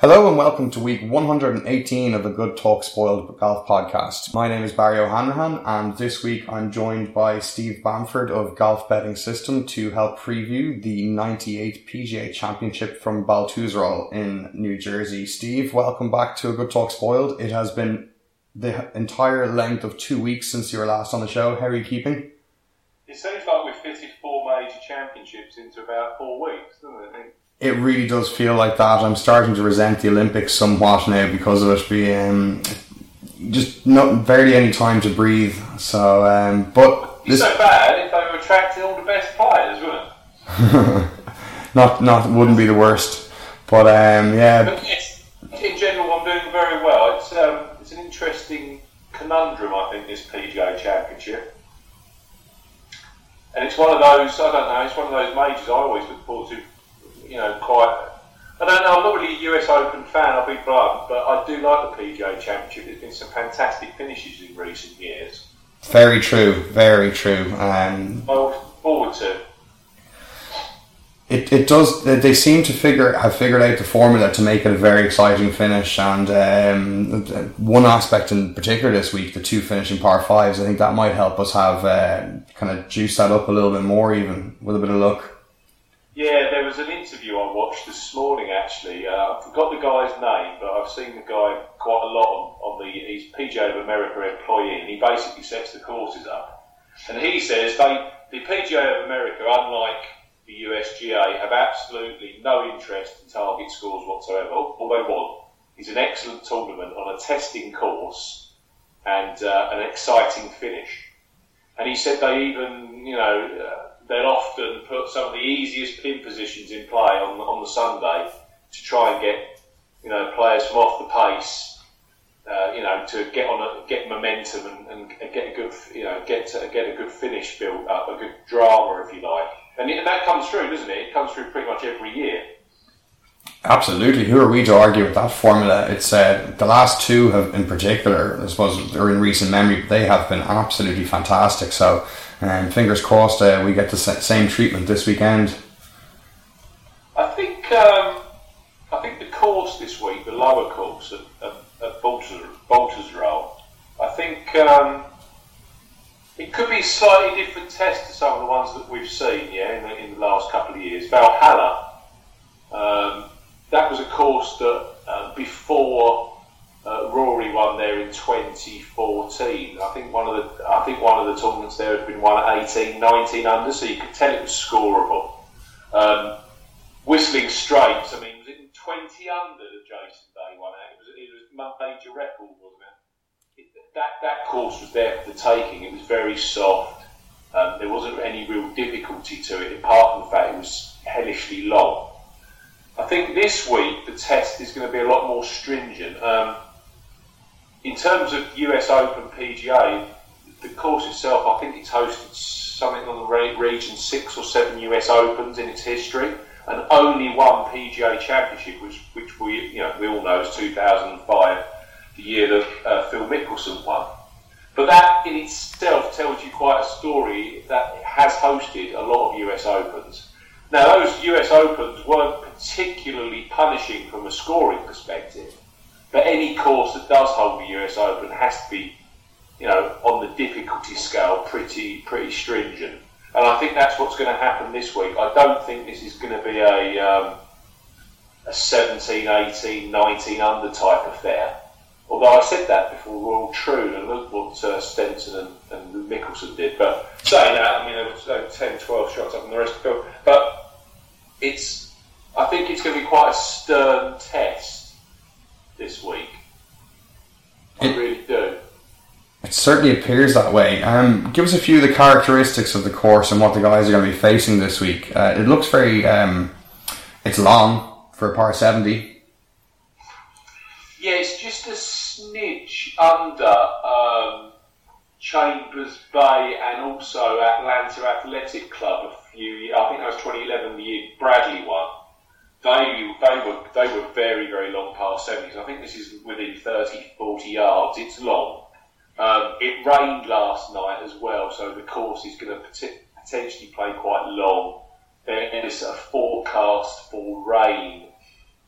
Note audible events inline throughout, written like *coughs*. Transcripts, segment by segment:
Hello and welcome to week 118 of the Good Talk Spoiled Golf podcast. My name is Barry O'Hanrahan and this week I'm joined by Steve Bamford of Golf Betting System to help preview the 98 PGA Championship from Baltusrol in New Jersey. Steve, welcome back to a Good Talk Spoiled. It has been the entire length of two weeks since you were last on the show. How are you keeping? It seems like we've fitted four major championships into about four weeks, doesn't it? It really does feel like that. I'm starting to resent the Olympics somewhat now because of it being just not barely any time to breathe. So, um, but It's so bad if they were attracting all the best players, wouldn't it? *laughs* not not wouldn't be the worst. But um, yeah, *laughs* But it's, in general, I'm doing very well. It's um, it's an interesting conundrum, I think, this PGA Championship. And it's one of those, I don't know, it's one of those majors I always look forward to, you know, quite. I don't know, I'm not really a US Open fan, I'll be blunt, but I do like the PGA Championship. There's been some fantastic finishes in recent years. very true, very true. Um, I look forward to. it, it does. They seem to figure have figured out the formula to make it a very exciting finish. And um, one aspect in particular this week, the two finishing par fives, I think that might help us have uh, kind of juice that up a little bit more, even with a bit of luck. Yeah, there was an interview I watched this morning actually. Uh, I forgot the guy's name, but I've seen the guy quite a lot on, on the. He's PGA of America employee, and he basically sets the courses up. And he says they, the PGA of America, unlike the USGA, have absolutely no interest in target scores whatsoever. All they want is an excellent tournament on a testing course and uh, an exciting finish. And he said they even, you know, uh, they'll often put some of the easiest pin positions in play on the, on the Sunday to try and get, you know, players from off the pace, uh, you know, to get on a, get momentum and, and, get a good, you know, get to, get a good finish built up, a good drama, if you like. And, and that comes through, doesn't it? It comes through pretty much every year. Absolutely. Who are we to argue with that formula? It's uh, the last two have, in particular, I suppose, or in recent memory, they have been absolutely fantastic. So, um, fingers crossed, uh, we get the same treatment this weekend. I think um, I think the course this week, the lower course at, at, at Bolters, I think um, it could be a slightly different test to some of the ones that we've seen, yeah, in the, in the last couple of years. Valhalla, um, that was a course that uh, before uh, Rory won there in 2014. I think one of the I think one of the tournaments there had been won at 18, 19 under, so you could tell it was scoreable. Um, Whistling Straits, I mean, was it in 20 under that Jason Day won out? It was, it was a major record, wasn't it? it? That, that course was there for the taking. It was very soft. Um, there wasn't any real difficulty to it, apart from the fact it was hellishly long. I think this week the test is going to be a lot more stringent. Um, in terms of US Open PGA, the course itself, I think it's hosted something on the re- region six or seven US Opens in its history, and only one PGA Championship, which which we you know we all know is 2005, the year that uh, Phil Mickelson won. But that in itself tells you quite a story that has hosted a lot of US Opens. Now, those US Opens weren't particularly punishing from a scoring perspective, but any course that does hold the US Open has to be, you know, on the difficulty scale pretty pretty stringent. And I think that's what's going to happen this week. I don't think this is going to be a, um, a 17, 18, 19 under type affair. Although I said that before Royal Troon and look what uh, Stenson and, and Mickelson did. But saying that, I mean, there was uh, 10, 12 shots up in the rest of the field. But it's, I think it's going to be quite a stern test this week. I It- really do. It certainly appears that way. Um, give us a few of the characteristics of the course and what the guys are going to be facing this week. Uh, it looks very um, It's long for a par 70. Yeah, it's just a snitch under um, Chambers Bay and also Atlanta Athletic Club a few I think that was 2011, the year Bradley won. They, they were they were very very long par 70s. I think this is within 30 40 yards. It's long. Um, it rained last night as well, so the course is going to potentially play quite long. There is a forecast for rain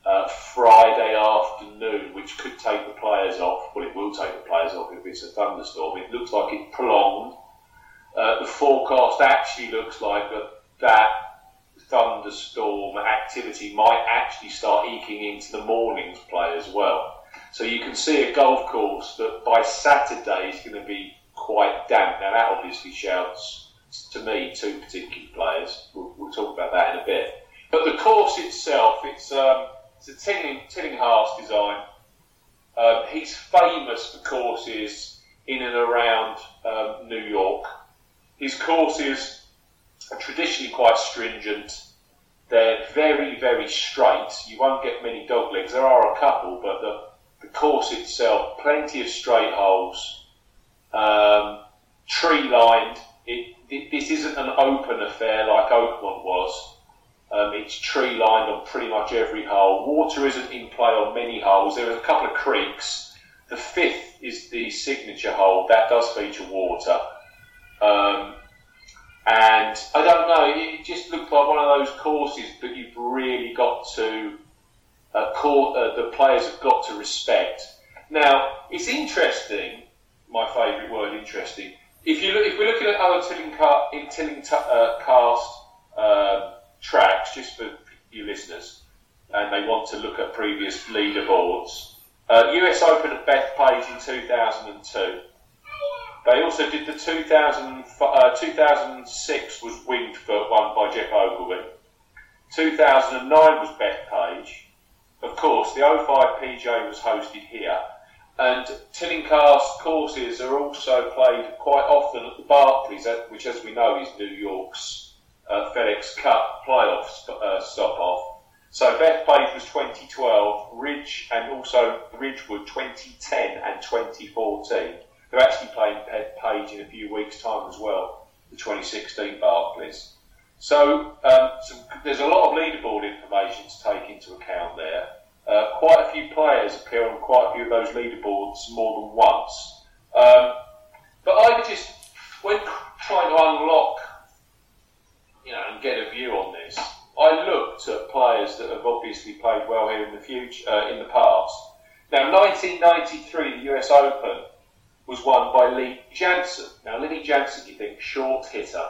uh, Friday afternoon, which could take the players off. Well, it will take the players off if it's a thunderstorm. It looks like it's prolonged. Uh, the forecast actually looks like that, that thunderstorm activity might actually start eking into the morning's play as well. So you can see a golf course that by Saturday is going to be quite damp. Now that obviously shouts to me two particular players. We'll, we'll talk about that in a bit. But the course itself, it's um, it's a Tilling, Tillinghast design. Um, he's famous for courses in and around um, New York. His courses are traditionally quite stringent. They're very, very straight. You won't get many dog legs. There are a couple, but the, the course itself, plenty of straight holes, um, tree lined. It, it, this isn't an open affair like Oakmont was. Um, it's tree lined on pretty much every hole. Water isn't in play on many holes. There are a couple of creeks. The fifth is the signature hole. That does feature water. Um, and I don't know, it just looked like one of those courses that you've really got to, uh, call, uh, the players have got to respect. Now, it's interesting, my favourite word, interesting. If you look, if we're looking at other Tilling, car, in Tilling uh, cast um, tracks, just for you listeners, and they want to look at previous leaderboards. Uh, US Open at Bethpage in 2002. They also did the 2000, uh, 2006 was Winged Foot, won by Geoff Ogilvy. 2009 was Bethpage. Of course, the 05 PJ was hosted here. And Tillinghast courses are also played quite often at the Barclays, which, as we know, is New York's uh, FedEx Cup playoffs uh, stop off. So Bethpage was 2012, Ridge and also Ridgewood 2010 and 2014. They're actually playing Page in a few weeks' time as well, the 2016 Barclays. So um, some, there's a lot of leaderboard information to take into account there. Uh, quite a few players appear on quite a few of those leaderboards more than once. Um, but I just, when trying to unlock you know, and get a view on this. I looked at players that have obviously played well here in the future, uh, in the past. Now, 1993, the US Open was won by Lee Janzen. Now, Lee Janzen, you think, short hitter,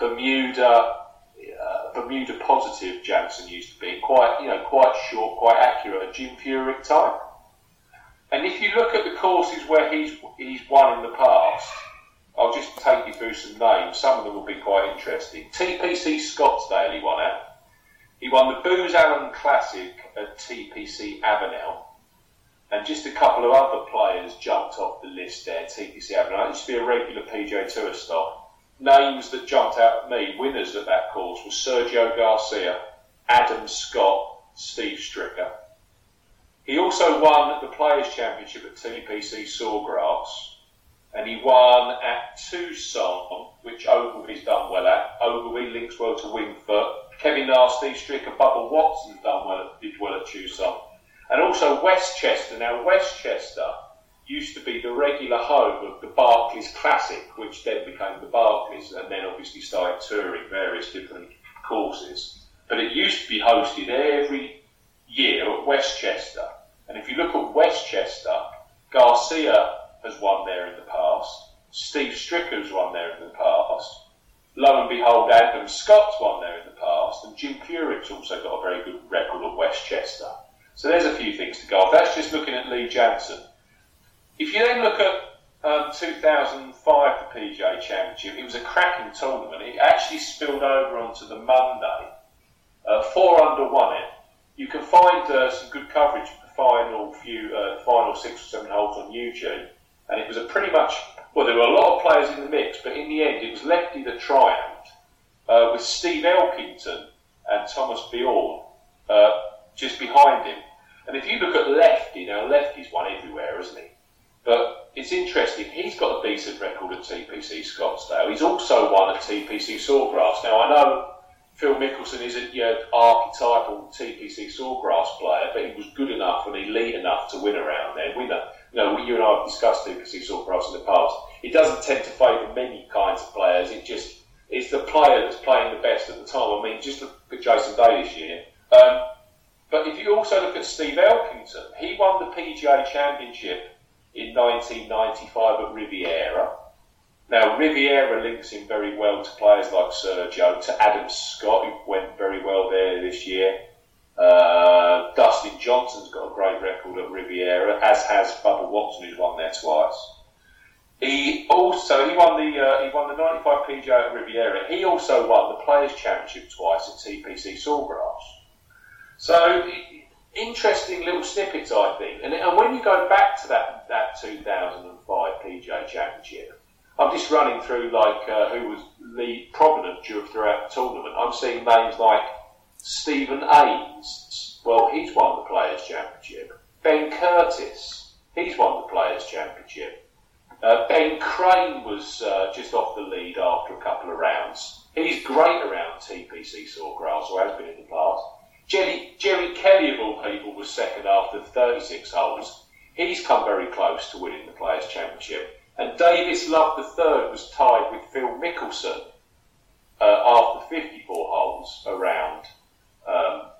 Bermuda, uh, Bermuda positive Janzen used to be, quite, you know, quite short, quite accurate, a Jim Furyk type. And if you look at the courses where he's he's won in the past, I'll just take you through some names. Some of them will be quite interesting. TPC Scottsdale he won at. He won the Booz Allen Classic at TPC Avenel. And just a couple of other players jumped off the list there, TPC. It used to be a regular PGA Tour stop. Names that jumped out at me, winners at that course, were Sergio Garcia, Adam Scott, Steve Stricker. He also won the Players' Championship at TPC Sawgrass and he won at Tucson, which Ogilvy's done well at. Ogilvy links well to Winged Foot. Kevin Nasty, Stricker, Bubba Watson's done well, did well at Tucson. And also Westchester. Now, Westchester used to be the regular home of the Barclays Classic, which then became the Barclays, and then obviously started touring various different courses. But it used to be hosted every year at Westchester. And if you look at Westchester, Garcia has won there in the past. Steve Stricker's won there in the past. Lo and behold, Adam Scott's won there in the past, and Jim Furyk's also got a very good record at Westchester. So there's a few things to go off. That's just looking at Lee Janzen. If you then look at um, 2005, the PGA Championship, it was a cracking tournament. It actually spilled over onto the Monday. Uh, four under won it. You can find uh, some good coverage of the final few, uh, final six or seven holes on YouTube and it was a pretty much well, there were a lot of players in the mix, but in the end, it was Lefty that triumphed uh, with Steve Elkington and Thomas Bjorn. And if you look at Lefty, now Lefty's won everywhere, hasn't he? But it's interesting, he's got a decent record at TPC Scottsdale. He's also won at TPC Sawgrass. Now, I know Phil Mickelson isn't your archetypal TPC Sawgrass player, but he was good enough and elite enough to win around there. Winner, you know, you and I have discussed TPC Sawgrass in the past. It doesn't tend to favour many kinds of players. It just it's the player that's playing the best at the time. I mean, just look at Jason Day this year. Um, but if you also look at Steve Elkington, he won the PGA Championship in 1995 at Riviera. Now, Riviera links him very well to players like Sergio, to Adam Scott, who went very well there this year. Uh, Dustin Johnson's got a great record at Riviera, as has Bubba Watson, who's won there twice. He also he won the uh, he won the 95 PGA at Riviera. He also won the Players Championship twice at TPC Sawgrass. So interesting little snippets, I think. And, and when you go back to that that 2005 PGA Championship, I'm just running through like uh, who was the prominent throughout the tournament. I'm seeing names like Stephen Ames. Well, he's won the Players Championship. Ben Curtis, he's won the Players Championship. Uh, ben Crane was uh, just off the lead after a couple of rounds. He's great around TPC Sawgrass, or has been in the past. Jerry, Jerry Kelly, of all people, was second after 36 holes. He's come very close to winning the Players' Championship. And Davis Love III was tied with Phil Mickelson uh, after 54 holes around um,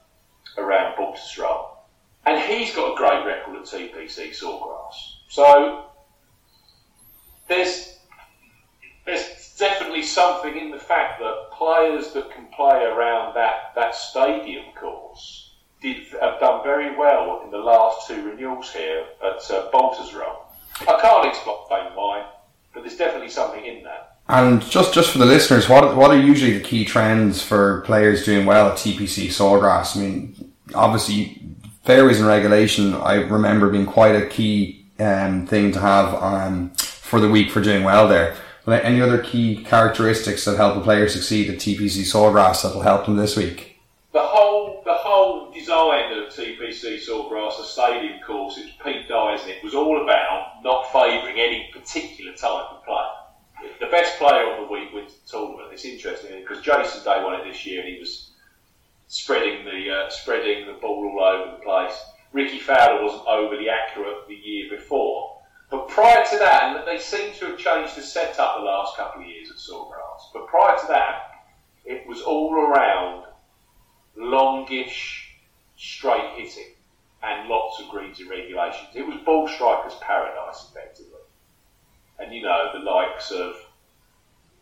around Baltusrol. And he's got a great record at TPC Sawgrass. So there's there's definitely something in the fact that players that can play around that, that stadium course did have done very well in the last two renewals here at uh, Baltusrol. I can't explain why, but there's definitely something in that. And just, just for the listeners, what what are usually the key trends for players doing well at TPC Sawgrass? I mean, obviously, fairways and regulation. I remember being quite a key um, thing to have um, for the week for doing well there. Any other key characteristics that help a player succeed at TPC Sawgrass that will help them this week? The whole the whole design of TPC Sawgrass, the stadium course, it was Pete Dye, isn't it? Was all about not favouring any particular type of player. The best player on the week wins the tournament. It's interesting because Jason Day won it this year, and he was spreading the uh, spreading the ball all over the place. Rickie Fowler wasn't overly accurate the year before, but prior to that, and they seem to have changed the setup the last couple of years at Sawgrass, but prior to that, it was all around longish, straight hitting and lots of greens and regulations. It was ball strikers' paradise, effectively. And you know, the likes of,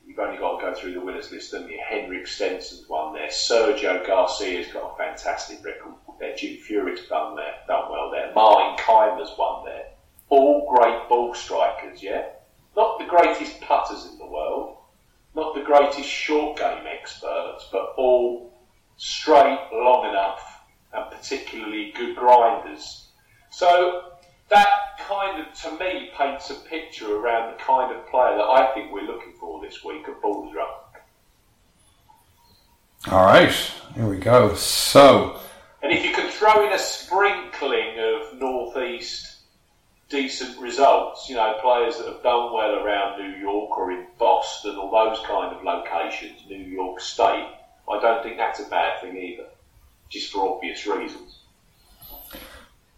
you've only got to go through the winners list, and you? Henrik Stenson's won there, Sergio Garcia's got a fantastic record there, Jim Furyk's done there, done well there, Martin Kaymer's won there all great ball strikers, yeah? Not the greatest putters in the world, not the greatest short game experts, but all straight, long enough, and particularly good grinders. So that kind of, to me, paints a picture around the kind of player that I think we're looking for this week at Baltusrol. All right, here we go. So, and if you can throw in a sprinkling of northeast decent results. You know, players that have done well around New York or in Boston or those kind of locations, New York State. I don't think that's a bad thing either, just for obvious reasons.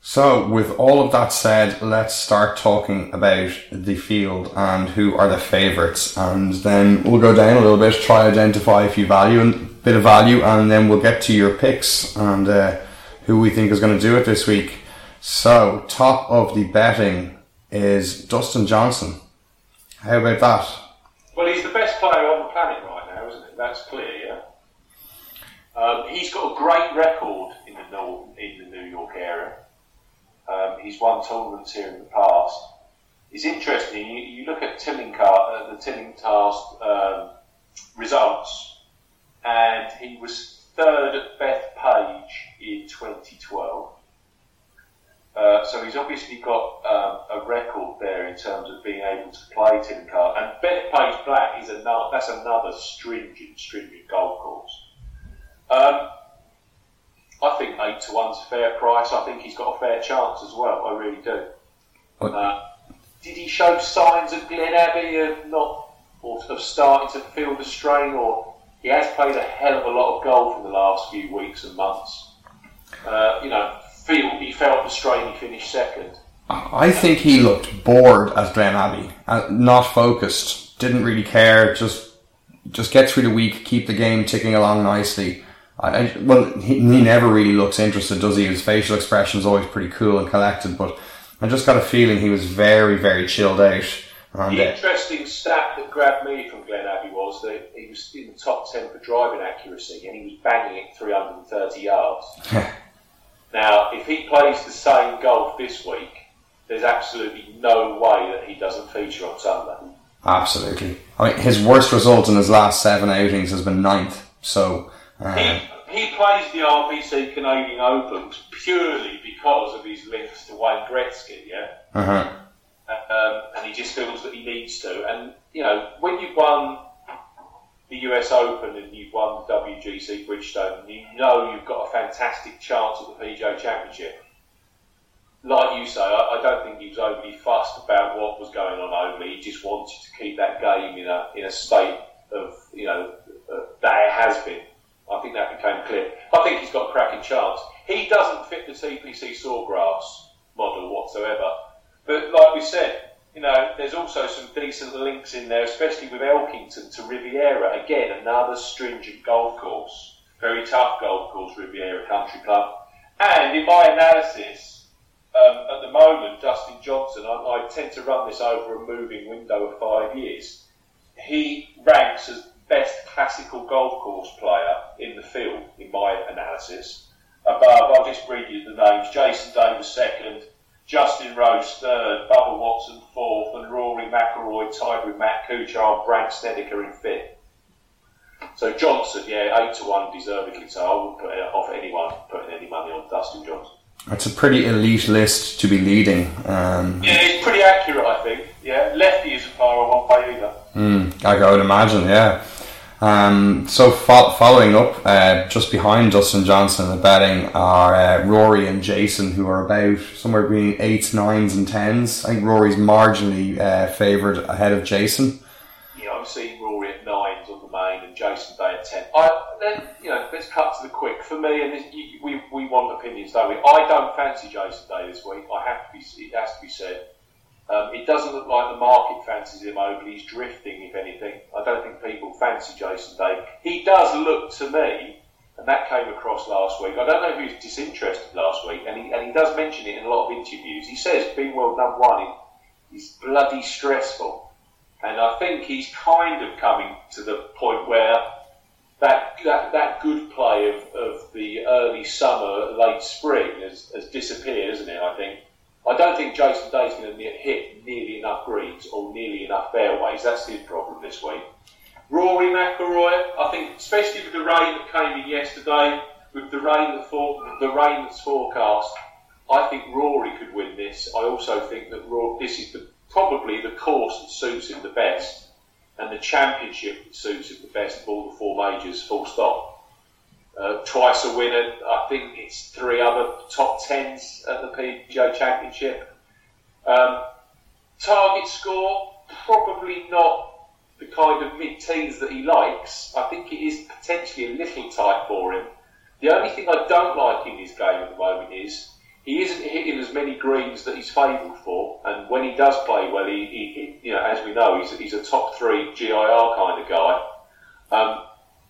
So, with all of that said, let's start talking about the field and who are the favourites, and then we'll go down a little bit, try identify a few value and bit of value, and then we'll get to your picks and uh, who we think is going to do it this week. So, top of the betting is Dustin Johnson. How about that? Well, he's the best player on the planet right now, isn't it? That's clear, yeah. Um, he's got a great record in the North, in the New York area. Um, he's won tournaments here in the past. It's interesting. You, you look at Tilling uh, the Tillinghast um, results, and he was third at Bethpage in 2012. Uh, so he's obviously got um, a record there in terms of being able to play Tillinghast. And Bethpage Black is another, that's another stringent, stringent golf course. Um, I think 8 to 1's a fair price. I think he's got a fair chance as well. I really do. Uh, did he show signs at Glen Abbey of not or of starting to feel the strain, or he has played a hell of a lot of golf in the last few weeks and months. Uh, you know, feel he felt the strain. He finished second. I think he looked bored at Glen Abbey, uh, not focused, didn't really care, just just get through the week, keep the game ticking along nicely. I, I, well, he, he never really looks interested, does he? His facial expression is always pretty cool and collected, but I just got a feeling he was very, very chilled out. And, the interesting stat that grabbed me from Glen Abbey was that he was in the top 10 for driving accuracy and he was banging it 330 yards. *laughs* now, if he plays the same golf this week, there's absolutely no way that he doesn't feature on Sunday. Absolutely. I mean, his worst result in his last seven outings has been ninth. So uh, he, he plays the RBC Canadian Open purely because of his links to Wayne Gretzky. Yeah. Uh-huh. Um, and he just feels that he needs to. And you know, when you've won the US Open and you've won the WGC Bridgestone, and you know you've got a fantastic chance at the PGA Championship like you say, I, I, don't think he was overly fussed about what was going on overly. He just wanted to keep that game in a in a state of you know uh, that it has been. I think that became clear. I think he's got a cracking chance. He doesn't fit the TPC Sawgrass model whatsoever. But like we said, you know, there's also some decent links in there, especially with Elkington to Riviera. Again, another stringent golf course, very tough golf course, Riviera Country Club. And in my analysis, um, at the moment, Dustin Johnson, I, I, tend to run this over a moving window of five years. He ranks as best classical golf course player in the field, in my analysis. Above, I'll just read you the names Jason Davis second, Justin Rose third, Bubba Watson fourth, and Rory McIlroy tied with Matt Kuchar and Brandt Snedeker in fifth. So Johnson, yeah, eight to one deservedly. So I wouldn't put it off anyone putting any money on Dustin Johnson. It's a pretty elite list to be leading. Um, yeah, it's pretty accurate, I think. Yeah, lefty isn't far off by either. Mm, I would imagine, yeah. Um, so fo- following up, uh, just behind Dustin Johnson in the betting are uh, Rory and Jason, who are about somewhere between eights, nines, and tens. I think Rory's marginally uh, favoured ahead of Jason. Yeah, I'm seeing Rory at nines on the main and Jason Day at ten. I, then, you know, let's cut to the quick. For me, and this, you, we, we want opinions, don't we? I don't fancy Jason Day this week. I have to be, it has to be said. Um, it doesn't look like the market fancies him overly. He's drifting, if anything. I don't think people fancy Jason Day. He does look to me, and that came across last week. I don't know if he was disinterested last week, and he, and he does mention it in a lot of interviews. He says being world number one is bloody stressful. And I think he's kind of coming to the point where that, that, that good play of, of the early summer, late spring has, has disappeared, hasn't it? I think. I don't think Jason Day's going to hit nearly enough greens or nearly enough fairways. That's his problem this week. Rory McIlroy, I think, especially with the rain that came in yesterday, with the rain that for, the rain that's forecast, I think Rory could win this. I also think that Rory, this is the, probably the course that suits him the best and the championship that suits him the best of all the four majors, full stop. Uh, twice a winner, I think it's three other top tens at the PGA Championship. Um, target score, probably not the kind of mid teens that he likes. I think it is potentially a little tight for him. The only thing I don't like in his game at the moment is he isn't hitting as many greens that he's favoured for, and when he does play well, he, he, he, you know, as we know, he's, he's a top three GIR kind of guy. Um,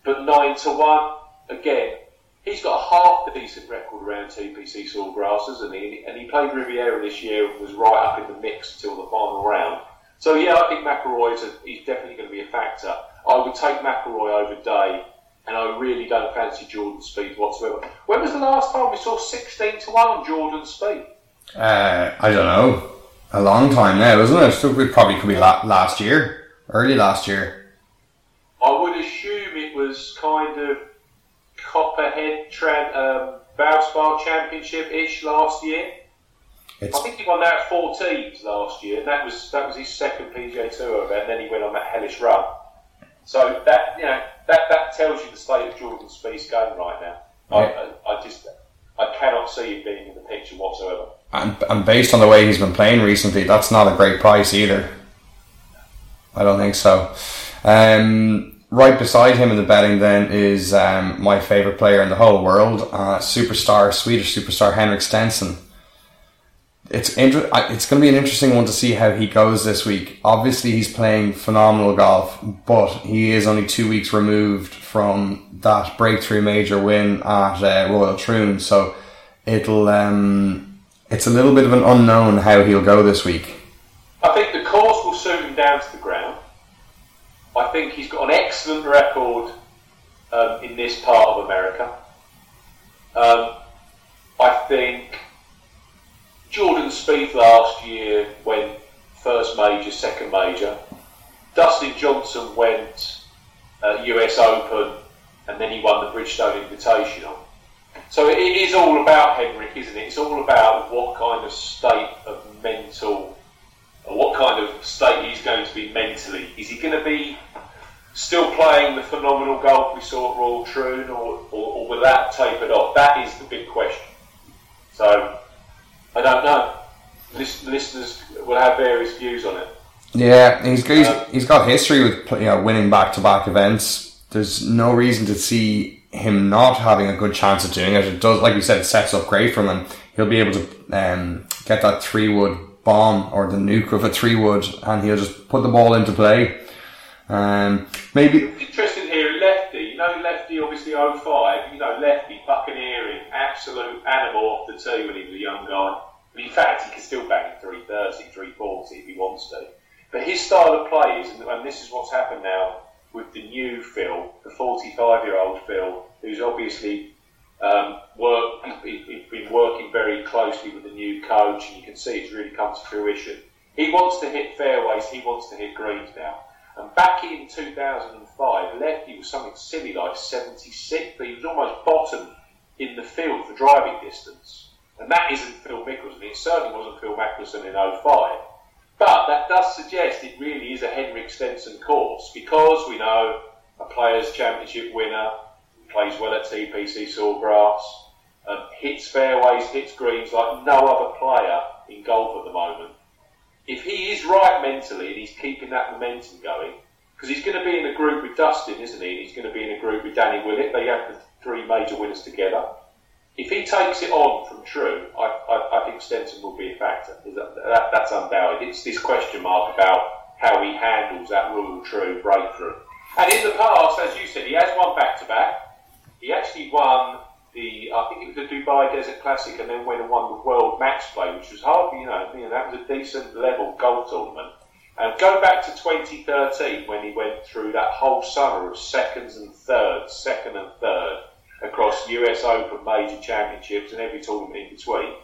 but nine to one, again, he's got a half the decent record around TPC Sawgrasses, and he and he played Riviera this year and was right up in the mix until the final round. So yeah, I think McIlroy is, a, he's definitely going to be a factor. I would take McIlroy over Day and I really don't fancy Jordan Spieth whatsoever. When was the last time we saw 16 to 1 on Jordan Spieth? Uh, I don't know. A long time now, isn't it? So it probably could be la- last year, early last year. I would assume it was kind of Copperhead Tran- um, Valspar Championship ish last year. It's... I think he won that at 14s last year, and that was that was his second PGA Tour event. And then he went on that hellish run. So that you know that, that tells you the state of Jordan Spieth's game right now. I, I, I, just I cannot see him being in the picture whatsoever. And, and based on the way he's been playing recently, that's not a great price either. I don't think so. Um, right beside him in the betting then is um, my favourite player in the whole world, uh, superstar, Swedish superstar Henrik Stenson. It's inter- it's going to be an interesting one to see how he goes this week. Obviously, he's playing phenomenal golf, but he is only two weeks removed from that breakthrough major win at uh, Royal Troon, so it'll um, it's a little bit of an unknown how he'll go this week. I think the course will suit him down to the ground. I think he's got an excellent record um, in this part of America. Um, I think Jordan Spieth last year went first major, second major. Dustin Johnson went uh, US Open, and then he won the Bridgestone Invitational. So it is all about Henrik, isn't it? It's all about what kind of state of mental, be mentally. Is he going to be still playing the phenomenal golf we saw at Royal Troon, or, or, or will that tapered off? That is the big question. So I don't know. listeners will have various views on it. Yeah, he's he's, um, he's got history with you know winning back to back events. There's no reason to see him not having a good chance of doing it. It does, like you said, it sets up great for him, and he'll be able to um, get that three wood bomb or the nuke of a three wood, and he'll just put the ball into play. Um, maybe interesting here, lefty. You know, lefty obviously 05. You know, lefty buccaneering, absolute animal off the tee when he was a young guy. In fact, he can still bang 330, 340 if he wants to. But his style of play is, and this is what's happened now with the new Phil, the 45 year old Phil, who's obviously um, work, he's, been working very closely with the new coach, and you can see it's really come to fruition. He wants to hit fairways, he wants to hit greens now. And back in 2005, Lefty was something silly like 76, but he was almost bottom in the field for driving distance. And that isn't Phil Mickelson. It certainly wasn't Phil Mickelson in 05. But that does suggest it really is a Henrik Stenson course because we know a Players' Championship winner plays well at TPC Sawgrass, um, hits fairways, hits greens like no other player in golf at the moment if he is right mentally and he's keeping that momentum going, because he's going to be in a group with Dustin, isn't he? And He's going to be in a group with Danny Willett. They have the three major winners together. If he takes it on from Troon, I, I, I think Stenson will be a factor. That, that, that's undoubted. It's this question mark about how he handles that Royal Troon breakthrough. And in the past, as you said, he has won back to back. He actually won the I think it was the Dubai Desert Classic, and then went and won the World Match Play, which was hardly you know, you know that was a decent level golf tournament. And go back to 2013 when he went through that whole summer of seconds and thirds, second and third across US Open major championships and every tournament in between.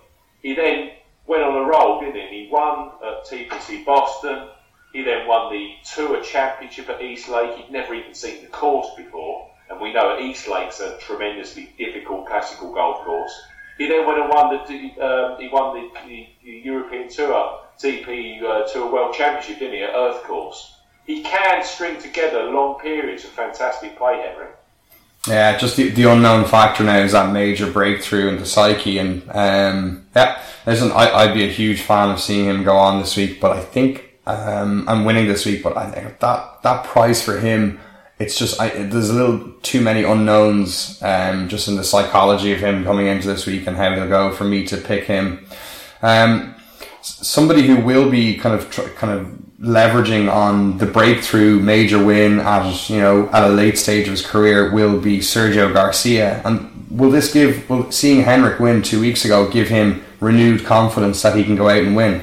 He then went on a roll, didn't he? He won at TPC Boston. He then won the Tour Championship at East Lake. He'd never even seen the course before and we know East Lake's a tremendously difficult classical golf course. He then went and won the um, he won the, the, the, European Tour TP uh, Tour World Championship, didn't he, at Earth Course? He can string together long periods of fantastic play, Henry. Yeah, just the, the unknown factor now is that major breakthrough in the psyche, and um, yeah, listen, I, I'd be a huge fan of seeing him go on this week, but I think um, I'm winning this week, but I think that that price for him it's just I, there's a little too many unknowns um, just in the psychology of him coming into this week and how he'll go for me to pick him. Um, somebody who will be kind of tr- kind of leveraging on the breakthrough major win at you know at a late stage of his career will be Sergio Garcia. And will this give will seeing Henrik win two weeks ago give him renewed confidence that he can go out and win?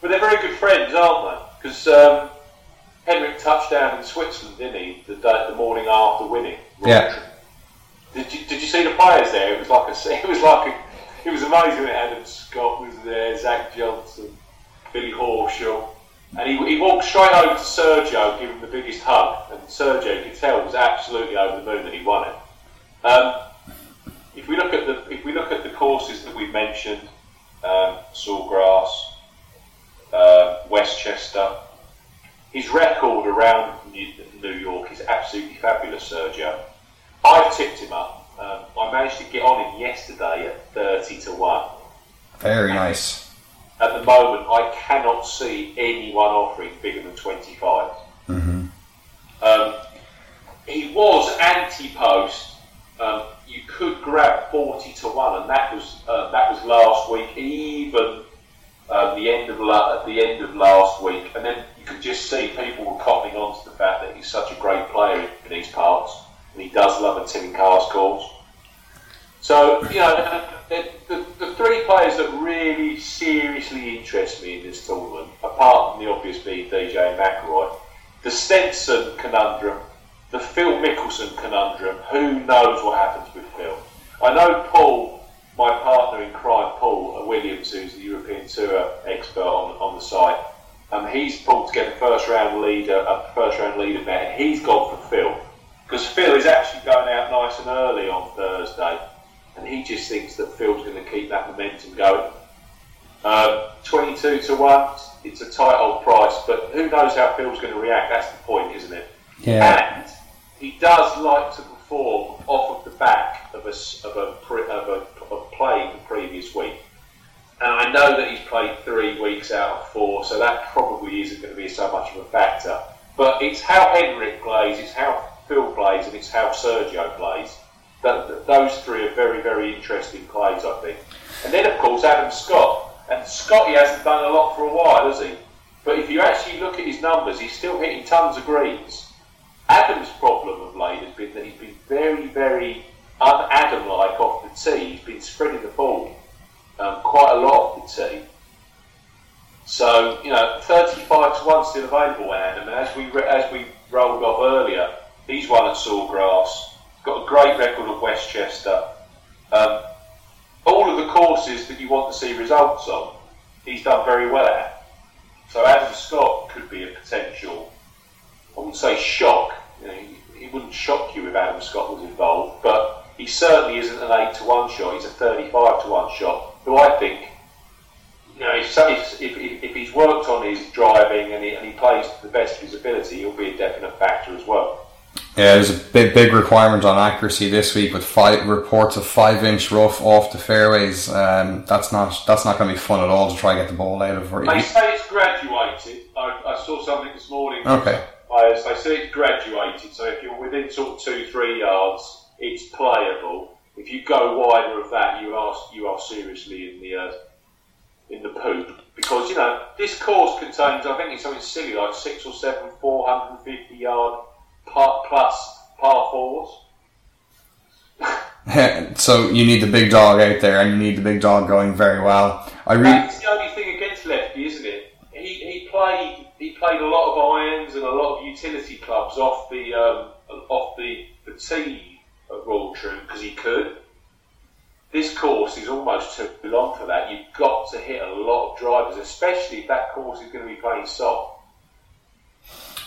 Well, they're very good friends, aren't they? Because um, touched down in Switzerland, didn't he? The, day, the morning after winning. Yeah. Did you, did you see the players there? It was like a *laughs* it was like a, it was amazing. Adam Scott was there, Zach Johnson, Billy Horschel, and he, he walked straight over to Sergio, gave him the biggest hug, and Sergio, you could tell, was absolutely over the moon that he won it. Um, if we look at the if we look at the courses that we've mentioned, um, Sawgrass, uh, Westchester, his record around New York is absolutely fabulous, Sergio. I've tipped him up Um, I managed to get on him yesterday at 30 to 1. Very nice. At the moment, I cannot see anyone offering bigger than 25. Mm-hmm. Um, he was anti-post. Um, you could grab 40 to 1, and that was uh, that was last week, even um, the end of la- at the end of last week. And then you could just see people were cottoning on to the fact that he's such a great player in these parts, and he does love Tillinghast courses. So, you know, the, the, the three players that really seriously interest me in this tournament, apart from the obvious being DJ McIlroy, the Stenson conundrum, the Phil Mickelson conundrum, who knows what happens with Phil? I know Paul, my partner in crime, Paul Williams, who's the European Tour expert on, on the site, um, he's pulled together first round leader, a first round leader bet, and he's gone for Phil. Because Phil is actually going out nice and early on Thursday, and he just thinks that Phil's going to keep that momentum going. Um, 22 to 1, it's a tight old price, but who knows how Phil's going to react? That's the point, isn't it? Yeah. And he does like to perform off of the back of a, of a, of a, of playing the previous week. And I know that he's played three weeks out of four, so that probably isn't going to be so much of a factor. But it's how Henrik plays, it's how Phil plays, and it's how Sergio plays. That, those three are very, very interesting plays, I think. And then, of course, Adam Scott. And Scotty hasn't done a lot for a while, has he? But if you actually look at his numbers, he's still hitting tons of greens. Adam's problem of late has been that he's been very, very un-Adam-like off the tee. He's been spreading the ball um, quite a lot off the tee. So you know, 35 to one still available, Adam. And as we as we rolled off earlier, he's won at Sawgrass. Got a great record at Westchester. Um, all of the courses that you want to see results on, he's done very well at. So Adam Scott could be a potential I wouldn't say shock. You know, he, wouldn't shock you if Adam Scott was involved, but he certainly isn't an eight to one shot. He's a thirty-five to one shot. Who I think, you know, if, if, if, he's worked on his driving and he, and he plays to the best of his ability, he'll be a definite factor as well. Yeah, there's a big, big requirement on accuracy this week with five reports of five inch rough off the fairways. Um, that's not that's not going to be fun at all to try and get the ball out of. Or They say it's graduated. I, I saw something this morning. Okay. Players, they say it's graduated. So if you're within sort of two, three yards, it's playable. If you go wider of that, you are you are seriously in the uh, in the poop because you know this course contains I think it's something silly like six or seven 450 yard par plus par fours. *laughs* so you need the big dog out there, and you need the big dog going very well. I really, That's the only thing against lefty, isn't it? He, he played he played a lot of irons and a lot of utility clubs off the um, off the, the tee at Royal Troon because he could. This course is almost too long for that. You've got to hit a lot of drivers, especially if that course is going to be playing soft.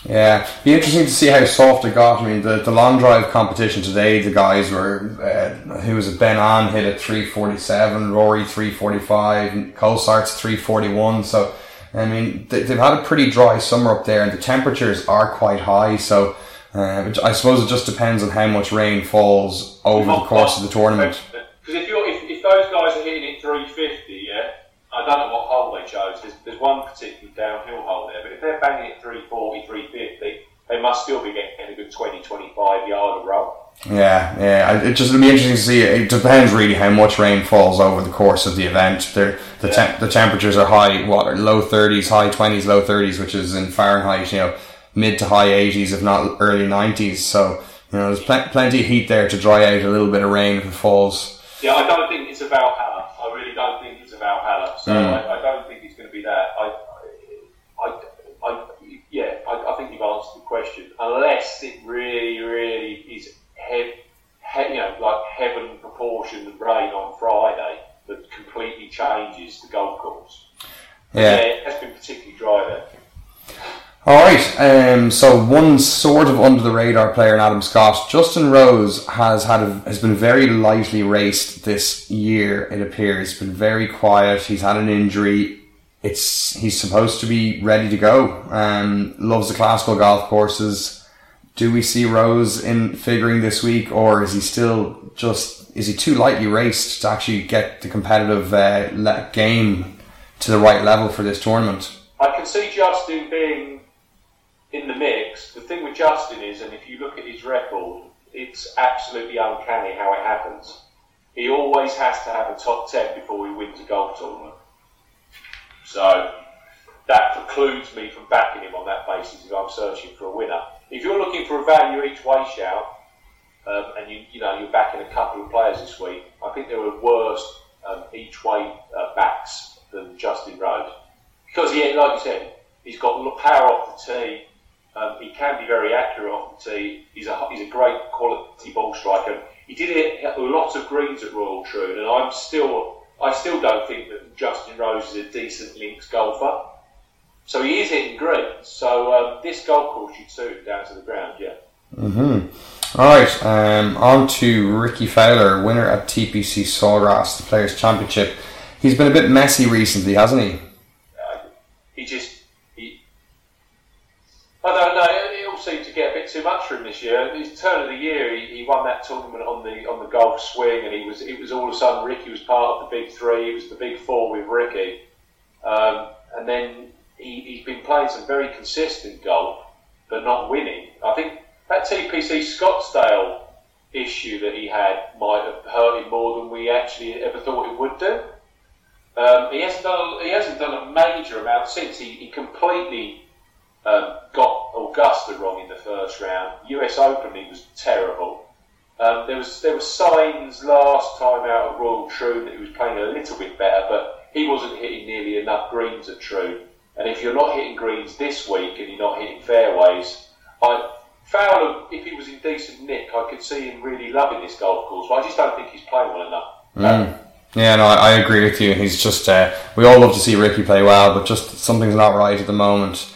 yeah, be interesting to see how soft it got. I mean, the, the long drive competition today, the guys were uh, who was it? Ben An hit at three forty seven, Rory three forty five, Colsaerts three forty one. So. I mean, they, they've had a pretty dry summer up there, and the temperatures are quite high. So, uh, it- I suppose it just depends on how much rain falls over the course of the tournament. Because if, you're, if, if those guys are hitting it 350, yeah, I don't know what hole they chose. There's, there's one particular downhill hole there, but if they're banging it 340, 350, they must still be getting a good 20, 25 yard of roll. Yeah, yeah. It just it'll be interesting to see. It depends really how much rain falls over the course of the event. They're, the Yeah. temp, the temperatures are high, what low thirties, high twenties, low thirties, which is in Fahrenheit. You know, mid to high eighties, if not early nineties. So you know, there's pl- plenty of heat there to dry out a little bit of rain if it falls. Yeah, I don't think it's a Valhalla. I really don't think it's a Valhalla. So Mm. I, I don't think it's going to be that. I, I, I, yeah, I, I think you've answered the question. Unless it really, really is he, he, you know, like heaven proportioned rain on Friday that completely changes the golf course. Yeah. it has been particularly dry there. All right. Um, so one sort of under the radar player in Adam Scott, Justin Rose has had a, has been very lightly raced this year. It appears been very quiet. He's had an injury. It's he's supposed to be ready to go. Um, loves the classical golf courses. Do we see Rose in figuring this week, or is he still just is he too lightly raced to actually get the competitive uh, game to the right level for this tournament? I can see Justin being in the mix. The thing with Justin is, and if you look at his record, it's absolutely uncanny how it happens. He always has to have a top 10 before he wins a golf tournament. So that precludes me from backing him on that basis if I'm searching for a winner. If you're looking for a value each way shout, um, and you, you know you're backing a couple of players this week, I think there were worse um, each way uh, backs than Justin Rose because he, like you said, he's got power off the tee. Um, he can be very accurate off the tee. He's a he's a great quality ball striker. He did hit lots of greens at Royal Troon, and I'm still I still don't think that Justin Rose is a decent links golfer. So he is hitting greens. So um, this golf course should suit him down to the ground. Yeah. Mm-hmm. All right. Um, on to Rickie Fowler, winner at TPC Sawgrass, the Players Championship. He's been a bit messy recently, hasn't he? Uh, he just. I don't know. It, all seemed to get a bit too much for him this year. His turn of the year, he, he won that tournament on the on the golf swing, and he was it was all of a sudden Rickie was part of the big three. He was the big four with Rickie, um, and then he, he's been playing some very consistent golf, but not winning. I think that TPC Scottsdale issue that he had might have hurt him more than we actually ever thought it would do. Um, he hasn't done he hasn't done a major amount since. He, he completely first round. US Open he was terrible. Um, there was there were signs last time out at Royal Troon that he was playing a little bit better, but he wasn't hitting nearly enough greens at Troon. And if you're not hitting greens this week and you're not hitting fairways, I Fowler, if he was in decent nick, I could see him really loving this golf course. But I just don't think he's playing well enough. Mm. Yeah, no, I, I, agree with you. He's just uh, we all love to see Rickie play well, but just something's not right at the moment.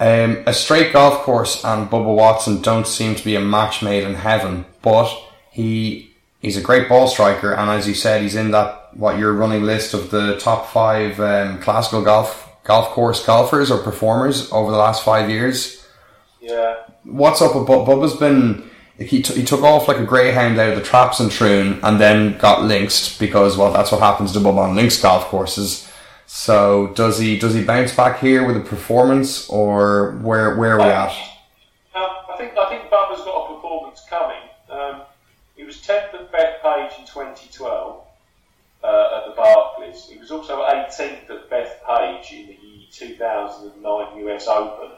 Um, a straight golf course and Bubba Watson don't seem to be a match made in heaven, but he he's a great ball striker, and as you said, he's in that what your running list of the top five um, classical golf golf course golfers or performers over the last five years. Yeah. What's up with Bubba's been? He, t- he took off like a greyhound out of the traps in Troon and then got linksed because well that's what happens to Bubba on links golf courses. So does he does he bounce back here with a performance or where where are we at? Um, I think I think Bubba's got a performance coming. Um, he was tenth at Bethpage in 2012 uh, at the Barclays. He was also 18th at Bethpage in the 2009 US Open.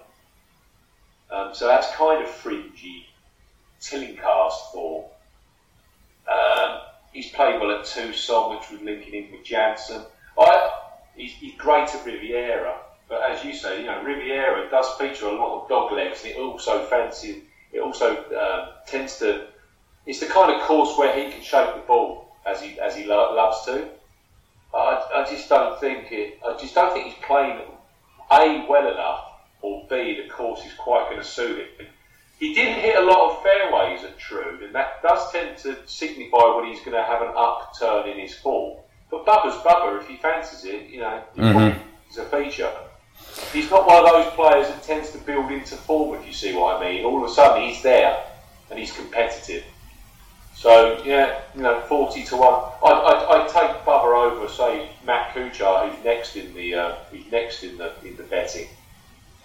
Um, so that's kind of fringy Tillinghast for. Um, he's played well at Tucson, which was linking in with Jansen. I, he's, he's, great at Riviera, but as you say, you know Riviera does feature a lot of dog legs, and it also fancy. It also uh, tends to. It's the kind of course where he can shape the ball as he as he lo- loves to. I, I just don't think it. I just don't think he's playing a well enough, or b the course is quite going to suit him. He didn't hit a lot of fairways at Troon, and that does tend to signify when he's going to have an upturn in his form. But Bubba's Bubba, if he fancies it, you know, mm-hmm. a feature. He's not one of those players that tends to build into form, if you see what I mean. All of a sudden, he's there and he's competitive. So yeah, you know, forty to one. I I take Bubba over, say Matt Kuchar, who's next in the uh, who's next in the in the betting.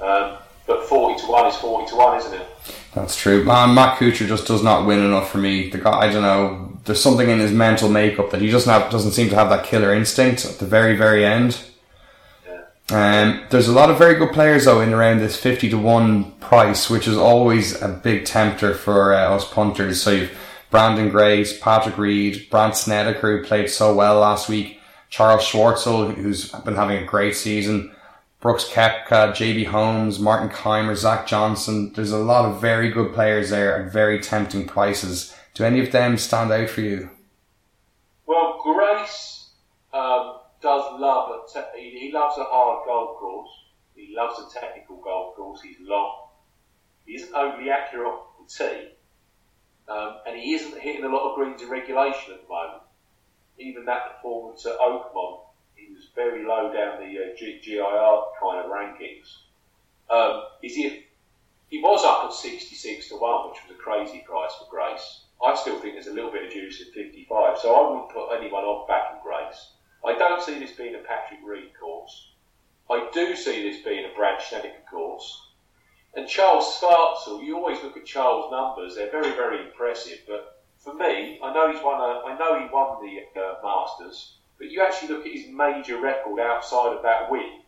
Um, but forty to one is forty to one, isn't it? That's true. Man, Matt Kuchar just does not win enough for me. The guy, I don't know. There's something in his mental makeup that he just not, doesn't seem to have that killer instinct at the very very end. Um, there's a lot of very good players though in around this fifty to one price, which is always a big tempter for uh, us punters. So you've Branden Grace, Patrick Reed, Brandt Snedeker, who played so well last week, Charles Schwartzel, who's been having a great season, Brooks Koepka, JB Holmes, Martin Kaymer, Zach Johnson. There's a lot of very good players there at very tempting prices. Do any of them stand out for you? Well, Grace um, does love a te- he, he loves a hard golf course. He loves a technical golf course. He's long. He isn't overly accurate off the tee um, and he isn't hitting a lot of greens in regulation at the moment. Even that performance at Oakmont, he was very low down the uh, G- GIR kind of rankings. Um, is he was up at 66 to 1, which was a crazy price for Grace. I still think there's a little bit of juice at 55, so I wouldn't put anyone off backing Grace. I don't see this being a Patrick Reed course. I do see this being a Brandt Snedeker course. And Charles Schwartzel, you always look at Charles' numbers; they're very, very impressive. But for me, I know he's won. A, I know he won the uh, Masters, but you actually look at his major record outside of that win.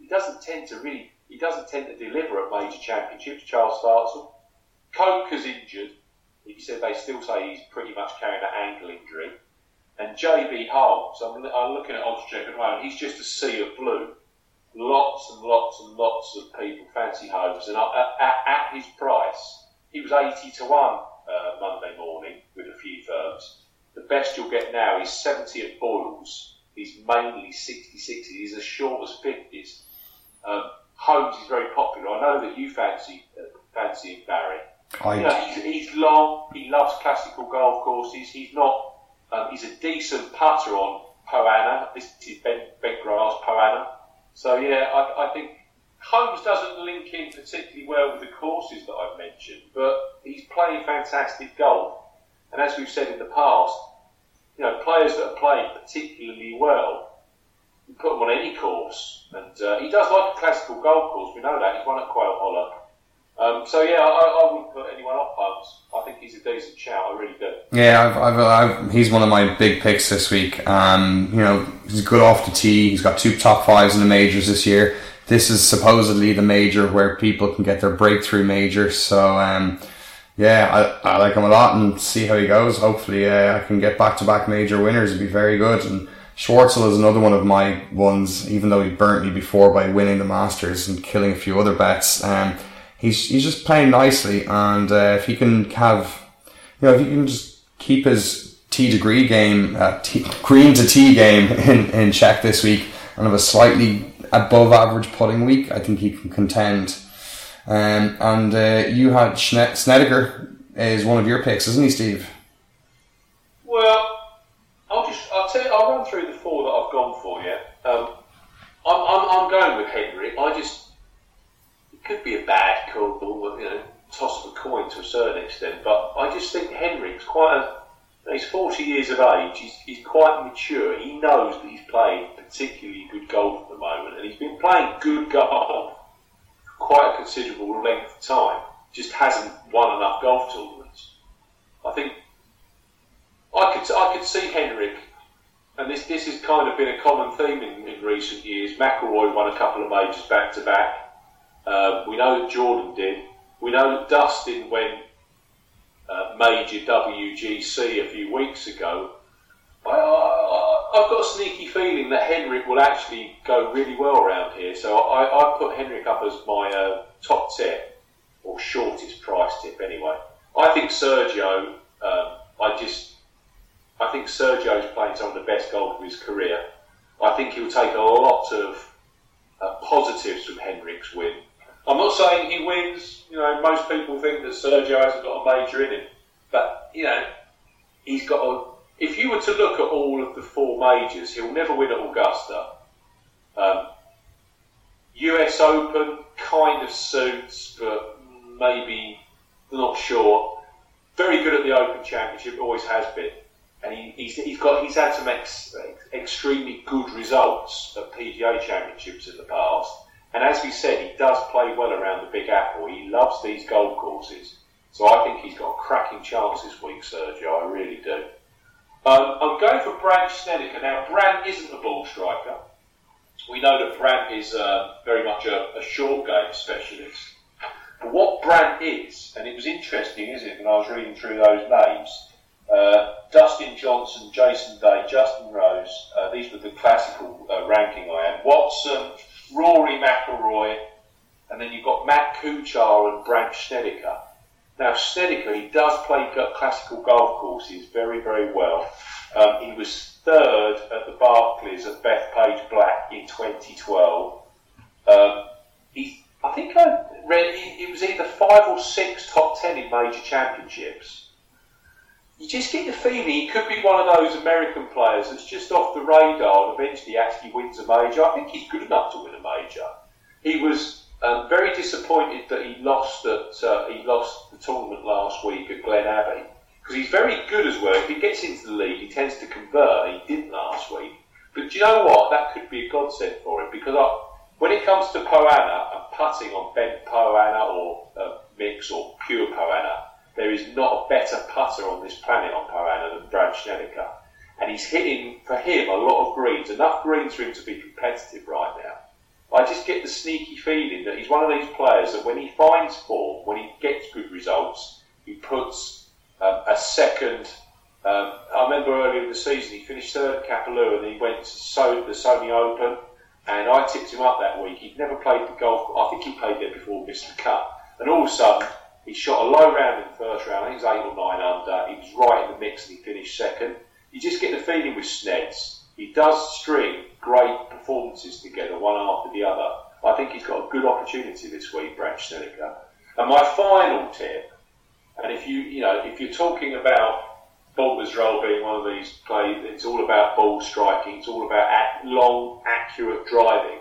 He doesn't tend to really. He doesn't tend to deliver at major championships. Charles Schwartzel. Koepka's injured. He said they still say he's pretty much carrying an ankle injury. And JB Holmes, I'm, I'm looking at Oddscheck at the moment. He's just a sea of blue lots and lots and lots of people fancy Holmes, and at, at, at his price, he was 80 to 1 uh, Monday morning with a few firms. The best you'll get now is 70 at Boyles. He's mainly 66. He's as short as 50s. Um, Holmes is very popular. I know that you fancy uh, fancy him, Barry. I... You know, he's, he's, long. He loves classical golf courses. He's not. Um, he's a decent putter on Poa annua. This is bent, bent grass Poa annua. So yeah, I, I think Holmes doesn't link in particularly well with the courses that I've mentioned, but he's playing fantastic golf. And as we've said in the past, you know, players that are playing particularly well, you put them on any course, and uh, he does like a classical golf course. We know that he's won at Quail Hollow. Um, so yeah, I, I, wouldn't put anyone off. I think he's a decent shout. I really do. Yeah, I've, I've, I've, he's one of my big picks this week. Um, you know, he's good off the tee. He's got two top fives in the majors this year. This is supposedly the major where people can get their breakthrough major. So um, yeah, I, I like him a lot and see how he goes. Hopefully, uh, I can get back to back major winners. It'd be very good. And Schwartzel is another one of my ones, even though he burnt me before by winning the Masters and killing a few other bets. Um, he's he's just playing nicely, and uh, if he can have, you know, if he can just keep his T degree game, uh, T, *laughs* green to T game *laughs* in, in check this week, and have a slightly above average putting week, I think he can contend. Um, and uh, you had Schne- Snedeker is one of your picks, isn't he, Steve? Well, I'll just I'll tell you, I'll run through the four that I've gone for. Yeah, um, I'm, I'm, I'm going with Henrik. I just could be a bad call, you know, toss of a coin to a certain extent. But I just think Henrik's quite a. He's 40 years of age. He's, he's quite mature. He knows that he's playing particularly good golf at the moment, and he's been playing good golf for quite a considerable length of time. Just hasn't won enough golf tournaments. I think I could I could see Henrik, and this this has kind of been a common theme in, in recent years. McIlroy won a couple of majors back to back. Um, we know that Jordan did. We know that Dustin went uh, major WGC a few weeks ago. I, have got a sneaky feeling that Henrik will actually go really well around here. So I, I put Henrik up as my uh, top tip, or shortest price tip anyway. I think Sergio, um, I just, I think Sergio's playing some of the best golf of his career. I think he'll take a lot of uh, positives from Henrik's win. I'm not saying he wins. You know, most people think that Sergio hasn't got a major in him, but you know, he's got a. If you were to look at all of the four majors, he'll never win at Augusta. Um, US Open kind of suits, but maybe not sure. Very good at the Open Championship, always has been, and he, he's, he's got he's had some ex, extremely good results at PGA Championships in the past. And as we said, he does play well around the Big Apple. He loves these golf courses. So I think he's got a cracking chance this week, Sergio. I really do. Um, I'm going for Brandt Snedeker. Now, Brandt isn't a ball striker. We know that Brandt is uh, very much a, a, short game specialist. But what Brandt is, and it was interesting, isn't it, when I was reading through those names, uh, Dustin Johnson, Jason Day, Justin Rose, uh, these were the classical uh, ranking I had. Watson, Rory McIlroy, and then you've got Matt Kuchar and Brandt Snedeker. Now, Snedeker, he does play classical golf courses very, very well. Um, he was third at the Barclays at Bethpage Black in 2012. Um, he, I think I read it was either five or six top ten in major championships you just get the feeling he could be one of those American players that's just off the radar and eventually actually wins a major. I think he's good enough to win a major. He was Um, very disappointed that he lost at uh, he lost the tournament last week at Glen Abbey because he's very good as well. If he gets into the league, he tends to convert. He didn't last week, but do you know what? That could be a godsend for him because I, when it comes to Poa annua and putting on bent Poa annua or uh, mix or pure Poa annua, there is not a better putter on this planet on Poa annua than Brandt Snedeker. And he's hitting, for him, a lot of greens, enough greens for him to be competitive right now. I just get the sneaky feeling that he's one of these players that when he finds form, when he gets good results, he puts um, a second. Um, I remember earlier in the season he finished third at Kapalua and he went to the Sony Open, and I tipped him up that week. He'd never played the golf. I think he played there before Mr. Cut, and all of a sudden he shot a low round in the first round. It was eight or nine under. He was right in the mix and he finished second. You just get the feeling with Sneds. He does string great performances together, one after the other. I think he's got a good opportunity this week, Brandt Snedeker. And my final tip, and if you you know if you're talking about Baltusrol being one of these plays, it's all about ball striking, it's all about long, accurate driving.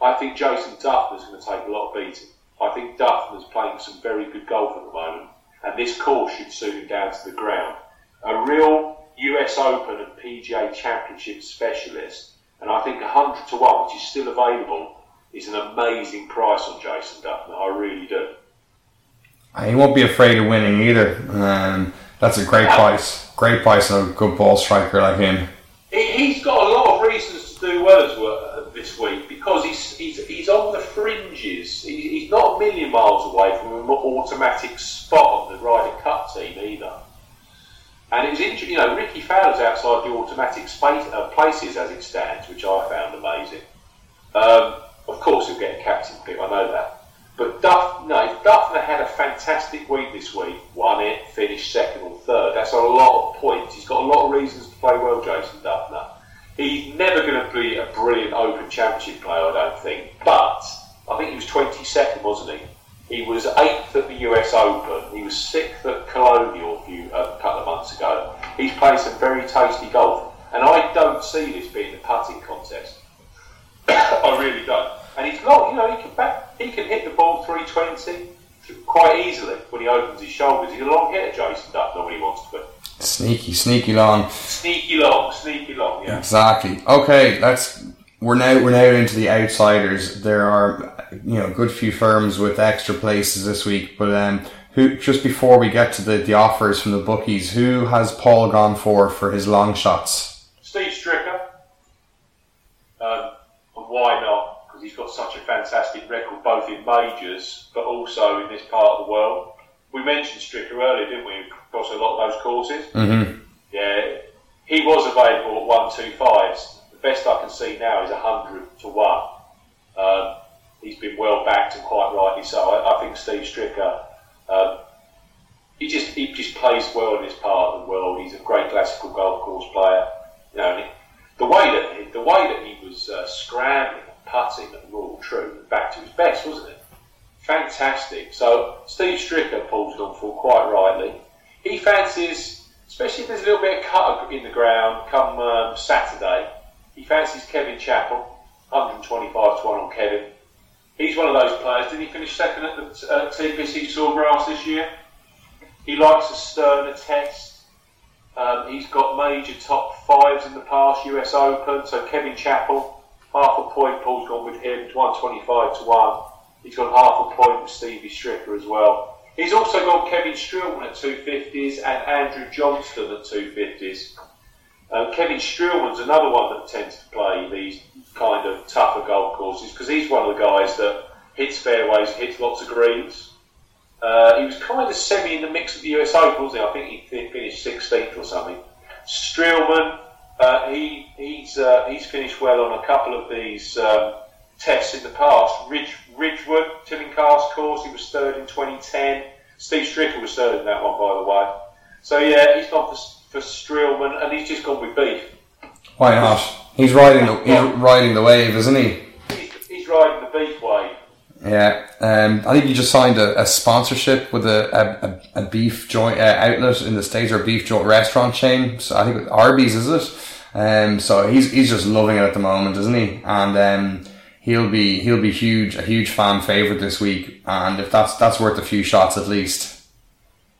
I think Jason Dufner's going to take a lot of beating. I think Dufner's playing some very good golf at the moment, and this course should suit him down to the ground. A real US Open and PGA Championship specialist, and I think 100 to 1, which is still available, is an amazing price on Jason Dufner. I really do. He won't be afraid of winning either. Um, that's a great price. Great price on a good ball striker like him. He, has got a lot of reasons to do well as well uh, this week because he's, he's, he's on the fringes. He, he's not a million miles away from an automatic spot on the Ryder Cup team either. And it was interesting, you know, Rickie Fowler's outside the automatic space, uh, places as it stands, which I found amazing. Um, of course, he'll get a captain pick, I know that. But Duff, no, Dufner had a fantastic week this week. Won it, finished second or third. That's a lot of points. He's got a lot of reasons to play well, Jason Dufner. He's never going to be a brilliant Open Championship player, I don't think. But I think he was 22nd, wasn't he? He was eighth at the US Open. He was sixth at Colonial a, few, a couple of months ago. He's playing some very tasty golf, and I don't see this being a putting contest. *coughs* I really don't. And he's long. You know, he can back, he can hit the ball 320 quite easily when he opens his shoulders. He's a long hitter, Jason when he wants to be. Sneaky, sneaky long. Sneaky long, sneaky long. Yeah. Exactly. Okay, let's. We're now we're now into the outsiders. There are you know, a good few firms with extra places this week. But um, who just before we get to the, the offers from the bookies, who has Paul gone for for his long shots? Steve Stricker. Um, and why not? Because he's got such a fantastic record, both in majors but also in this part of the world. We mentioned Stricker earlier, didn't we? Across a lot of those courses. Mm-hmm. Yeah, he was available at one two fives. The best I can see now is hundred to one. Um, he's been well backed and quite rightly so. I, I think Steve Stricker, um, he just he just plays well in this part of the world. He's a great classical golf course player. You know, the way that the way that he was uh, scrambling and putting at Royal Troon back to his best, wasn't it? Fantastic. So Steve Stricker Paul's gone for quite rightly. He fancies, especially if there's a little bit of cut in the ground come um, Saturday. He fancies Kevin Chappell, 125 to one on Kevin. He's one of those players. Did he finish second at the uh, TPC Sawgrass this year? He likes a sterner test. Um, he's got major top fives in the past, US Open. So Kevin Chappell, half a point. Paul's gone with him, 125 to 1. He's got half a point with Stevie Stricker as well. He's also got Kevin Streelman at 250s and Andrew Johnston at 250s. Uh, Kevin Streelman's another one that tends to play these kind of tougher golf courses because he's one of the guys that hits fairways, hits lots of greens. Uh, he was kind of semi in the mix of the US Open, wasn't he? I think he finished 16th or something. Streelman, uh, he, he's, uh, he's finished well on a couple of these um, tests in the past. Ridge, Ridgewood, Tillinghast course, he was third in 2010. Steve Stricker was third in that one, by the way. So yeah, he's gone for, for Streelman, and he's just gone with beef. Why not? He's riding the he's riding the wave, isn't he? He's, he's riding the beef wave. Yeah, um, I think he just signed a, a sponsorship with a, a, a beef joint uh, outlet in the states or beef joint restaurant chain. So I think Arby's is it. Um, so he's he's just loving it at the moment, isn't he? And um, he'll be he'll be huge a huge fan favorite this week, and if that's that's worth a few shots at least.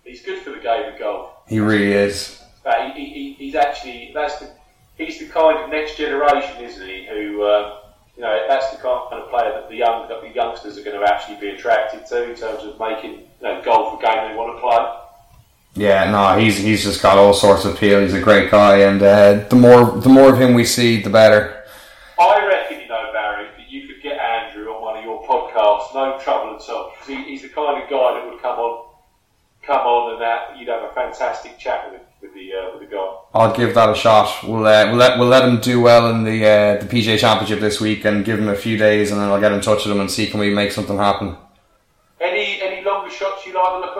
He's good for the game of golf. He really is. Uh, he, he, he's actually that's the he's the kind of next generation, isn't he? Who uh, you know that's the kind of player that the young that the youngsters are going to actually be attracted to in terms of making you know golf a game they want to play. Yeah, no, he's he's just got all sorts of appeal. He's a great guy, and uh, the more the more of him we see, the better. I reckon, you know, Barry, that you could get Andrew on one of your podcasts, no trouble at all. He, he's the kind of guy that would come on, come on, and that you'd have a fantastic chat with with the uh, with the guy. I'll give that a shot. We'll uh, we'll let we'll let him do well in the uh, the PGA Championship this week, and give him a few days, and then I'll get in touch with him and see can we make something happen. Any any longer shots you like to look?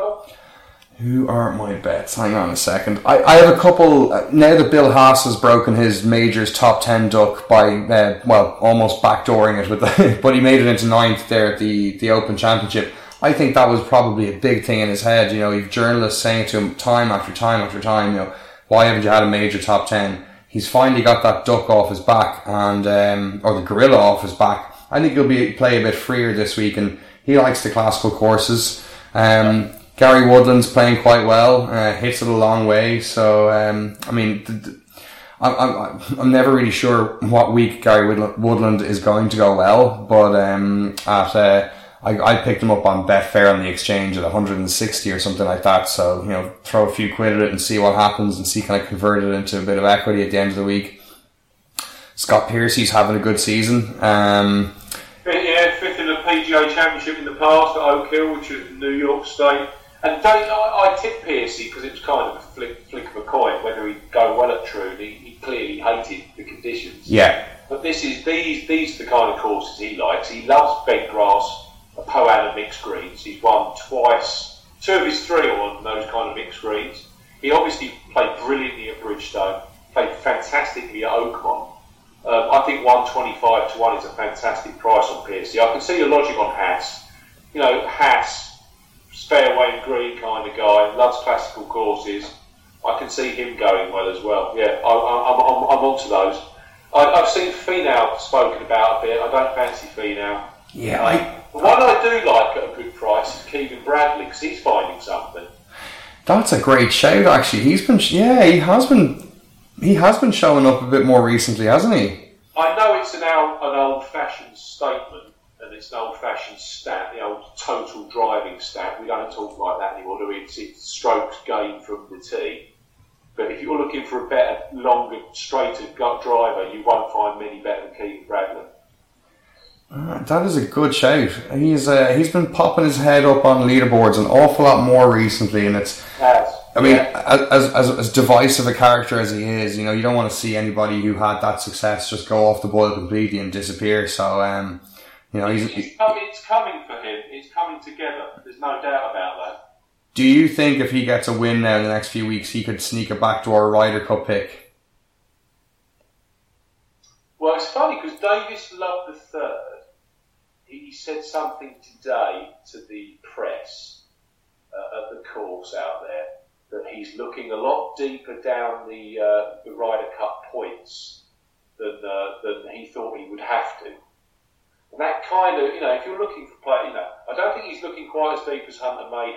Who are my bets? Hang on a second. I, I have a couple. Uh, now that Bill Haas has broken his majors top 10 duck by, uh, well, almost backdooring it, with the, *laughs* but he made it into ninth there at the, the Open Championship. I think that was probably a big thing in his head. You know, you've journalists saying to him time after time after time, you know, why haven't you had a major top 10? He's finally got that duck off his back and, um, or the gorilla off his back. I think he'll be play a bit freer this week and he likes the classical courses. Um, Gary Woodland's playing quite well, uh, hits it a long way. So, um, I mean, th- th- I'm, I'm, I'm never really sure what week Gary Woodland is going to go well, but um, at uh, I, I picked him up on Betfair on the exchange at 160 or something like that. So you know, throw a few quid at it and see what happens, and see kind of convert it into a bit of equity at the end of the week. Scott Piercy's having a good season. Um, yeah, fifth in the PGA Championship in the past at Oak Hill, which is New York State. And don't, I, I tipped Piercy because it was kind of a flick, flick of a coin whether he'd go well at Troon. He, he clearly hated the conditions. Yeah. But this is these these are the kind of courses he likes. He loves bent grass, a Poa annua mixed greens. He's won twice. Two of his three are on those kind of mixed greens. He obviously played brilliantly at Bridgestone. Played fantastically at Oakmont. Um, I think 125 to 1 is a fantastic price on Piercy. I can see your logic on Haas. You know, Haas fairway and green kind of guy, loves classical courses. I can see him going well as well. Yeah, I, am I'm, I'm onto those. I, have seen Finau spoken about a bit. I don't fancy Finau. Yeah, um, I, one I do like at a good price is Keegan Bradley because he's finding something. That's a great shout. Actually, he's been yeah he has been he has been showing up a bit more recently, hasn't he? I know it's an old, an old fashioned statement, it's an old-fashioned stat, the old total driving stat. We don't talk like that anymore, do we? It's, it's strokes gained from the tee. But if you're looking for a better, longer, straighter gut driver, you won't find many better than Keegan Bradley. Uh, that is a good shout. He's uh, he's been popping his head up on leaderboards an awful lot more recently, and it's. Yes. I mean, yeah. as, as as divisive a character as he is, you know, you don't want to see anybody who had that success just go off the boil completely and disappear. So, um, you know, he's, it's, coming, it's coming for him. It's coming together. There's no doubt about that. Do you think if he gets a win now in the next few weeks, he could sneak a backdoor Ryder Cup pick? Well, it's funny because Davis Love the third. He said something today to the press uh, at the course out there that he's looking a lot deeper down the uh, the Ryder Cup points than uh, than he thought he would have to. And that kind of, you know, if you're looking for play, you know, I don't think he's looking quite as deep as Hunter May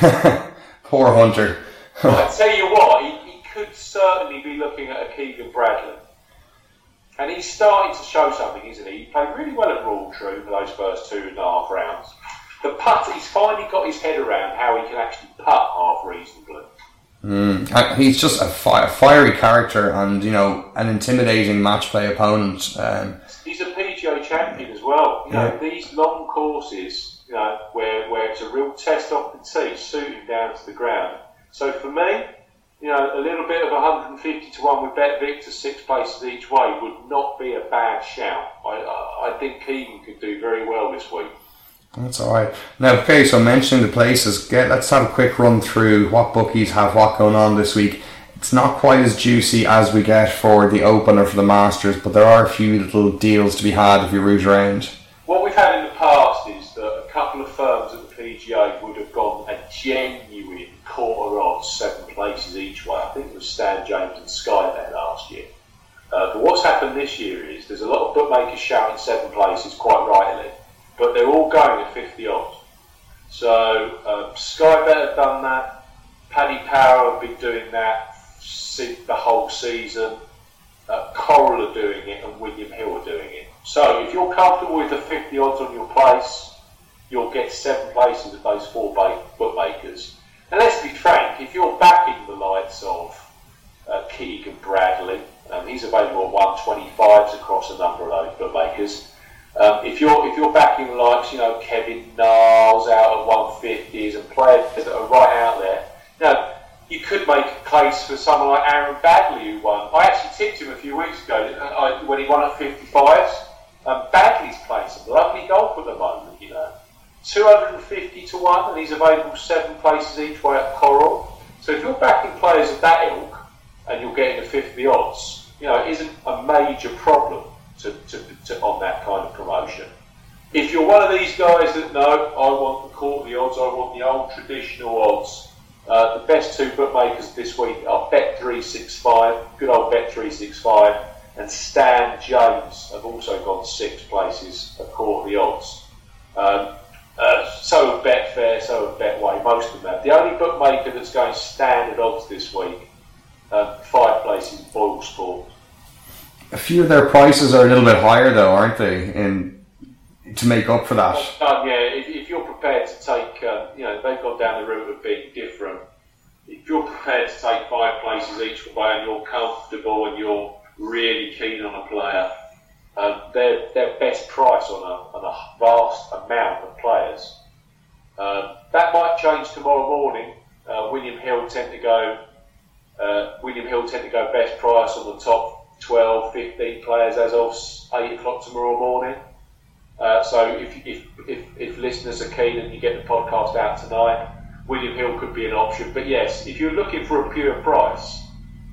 have. *laughs* Poor Hunter. I tell you what, he, he could certainly be looking at a Keegan Bradley. And he's starting to show something, isn't he? He played really well at Royal Troon for those first two and a half rounds. The putt, he's finally got his head around how he can actually putt half reasonably. Mm, he's just a, fi- a, fiery character and, you know, an intimidating match play opponent. Um, he's a PGA champion as well. You know, these long courses, you know, where, where it's a real test off the tee, suit him down to the ground. So for me, you know, a little bit of 150 to 1 with Bet Victor, six places each way, would not be a bad shout. I, I, I think Keegan could do very well this week. That's all right. Now, okay, so mentioning the places, get let's have a quick run through what bookies have what going on this week. It's not quite as juicy as we get for the Open or for the Masters, but there are a few little deals to be had if you root around. What we've had in the past is that a couple of firms at the PGA would have gone a genuine quarter odds, seven places each way. I think it was Stan James and Sky there last year. Uh, but what's happened this year is there's a lot of bookmakers shouting seven places quite rightly, but they're all going at 50 odds. So um, Sky Bet have done that. Paddy Power have been doing that the whole season. Uh, Coral are doing it, and William Hill are doing it. So if you're comfortable with the 50 odds on your place, you'll get seven places of those four bookmakers. And let's be frank, if you're backing the likes of uh, Keegan Bradley, um, he's available at 125s across a number of those bookmakers. Um, if you're if you're backing likes, you know Kevin Niles out at 150s and players that are right out there, know, you could make a case for someone like Aaron Baddeley who won. I actually tipped him a few weeks ago uh, when he won at 55s. Um, Baddeley's playing some lovely golf at the moment, you know. 250 to 1, and he's available seven places each way at Coral. So if you're backing players of that ilk and you're getting the 50 odds, you know, it isn't a major problem to, to, to, on that kind of promotion. If you're one of these guys that no, I want the quarterly odds, I want the old traditional odds, uh, the best two bookmakers this week are Bet365, good old Bet365, and Stan James have also gone six places at the odds. Um, uh, so have Betfair, so have Betway, most of them have. The only bookmaker that's going standard odds this week, uh, five places, Boyle Sport. A few of their prices are a little bit higher, though, aren't they? In to make up for that. Yeah, if, if, you're prepared to take, uh, you know, they've gone down the route of being different. If you're prepared to take five places each way and you're comfortable and you're really keen on a player, um, their, their best price on a, on a vast amount of players. Um, that might change tomorrow morning. Uh, William Hill tend to go. Uh, William Hill tend to go best price on the top 12, 15 players as of eight o'clock tomorrow morning. Uh, so if, if, if, if, listeners are keen and you get the podcast out tonight, William Hill could be an option. But yes, if you're looking for a pure price,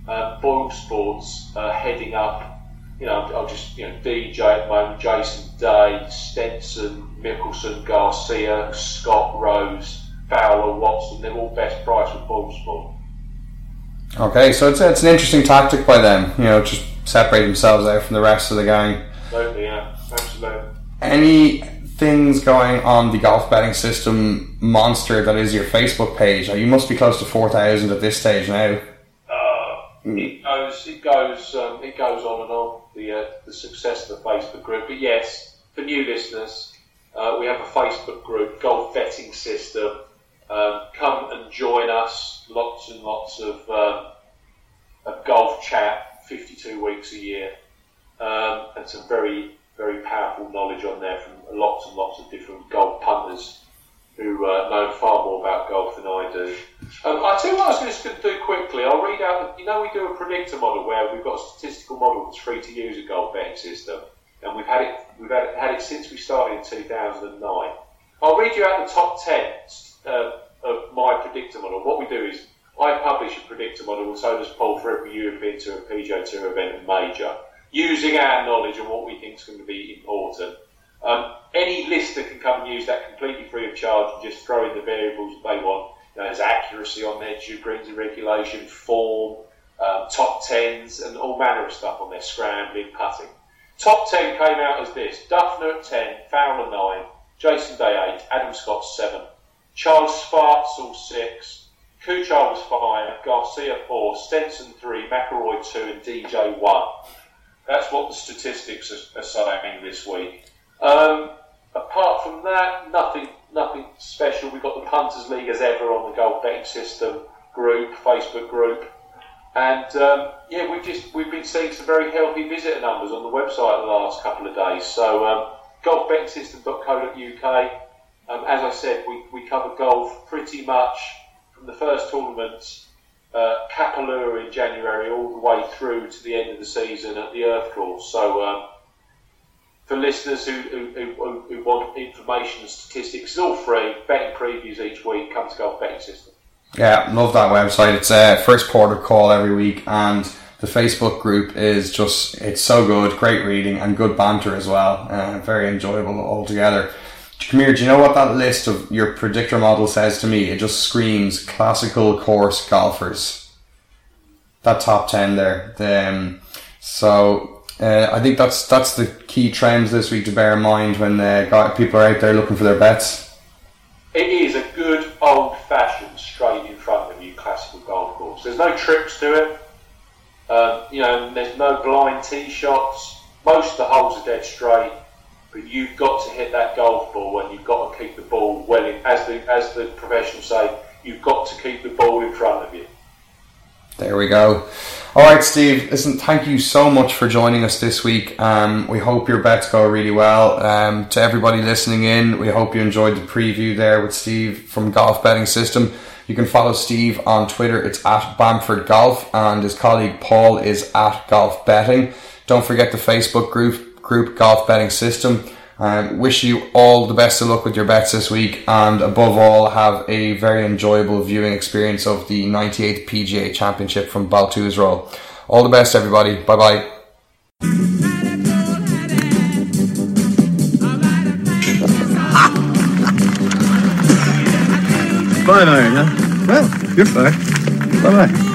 uh, Sports uh, heading up you know, I'll just, you know, DJ at the moment, Jason Day, Stenson, Mickelson, Garcia, Scott Rose, Fowler, Watson, they're all best price with Boyle Sport. Okay, so it's, it's an interesting tactic by them, you know, just separate themselves out from the rest of the gang. Absolutely, yeah, absolutely. Any things going on the golf betting system monster that is your Facebook page? You must be close to 4,000 at this stage now. Mm. It goes, it goes, um, it goes on and on. The uh, the success of the Facebook group. But yes, for new listeners, uh, we have a Facebook group, Golf Betting System. Um, come and join us. Lots and lots of um, of golf chat, 52 weeks a year, um, and some very very powerful knowledge on there from lots and lots of different golf punters who uh, know far more about golf than I do. Um, I'll tell you what I was going to do quickly. I'll read out, you know, we do a predictor model where we've got a statistical model that's free to use a golf betting system, and we've had it, we've had it, had it since we started in 2009. I'll read you out the top 10 uh, of my predictor model. What we do is I publish a predictor model, and so does Paul for every European Tour, PGA Tour event, and major, using our knowledge and what we think is going to be important. Um, any lister can come and use that completely free of charge and just throw in the variables they want. You know, there's accuracy on there, and regulation, form, um, top tens, and all manner of stuff on there, scrambling, putting. Top 10 came out as this Dufner at 10, Fowler 9, Jason Day 8, Adam Scott 7, Charles Schwartzel 6, Kuchar was 5, Garcia 4, Stenson 3, McIlroy 2, and DJ 1. That's what the statistics are, saying this week. Um, apart from that, nothing nothing special. We've got the Punters League as ever on the Golf Betting System group, Facebook group. And um, yeah, we've just we've been seeing some very healthy visitor numbers on the website the last couple of days. So um, golfbettingsystem.co.uk. Um, as I said, we, we cover golf pretty much from the first tournaments, uh, Kapalua in January, all the way through to the end of the season at the Earth Course. So um, for listeners who, who, who, want information and statistics, it's all free. Betting previews each week. Come to Golf Betting System. Yeah, love that website. It's a first port of call every week, and the Facebook group is just it's so good, great reading and good banter as well. Uh, very enjoyable altogether. Here, do you know what that list of your predictor model says to me? It just screams classical course golfers. That top ten there. Um, so Uh, I think that's that's the key trends this week to bear in mind when uh, people are out there looking for their bets. It is a good old fashioned straight in front of you classical golf course. There's no trips to it. Um, you know, there's no blind tee shots. Most of the holes are dead straight, but you've got to hit that golf ball and you've got to keep the ball well in. As the as the professionals say, you've got to keep the ball in front of you. There we go. All right, Steve. Listen, thank you so much for joining us this week. Um, we hope your bets go really well. Um, to everybody listening in, we hope you enjoyed the preview there with Steve from Golf Betting System. You can follow Steve on Twitter. It's at Bamford Golf, and his colleague Paul is at Golf Betting. Don't forget the Facebook group, group Golf Betting System. Um, wish you all the best of luck with your bets this week, and above all, have a very enjoyable viewing experience of the 98th PGA Championship from Baltusrol. All the best, everybody. Bye bye. Five iron, huh? Well, you're fine. Bye bye.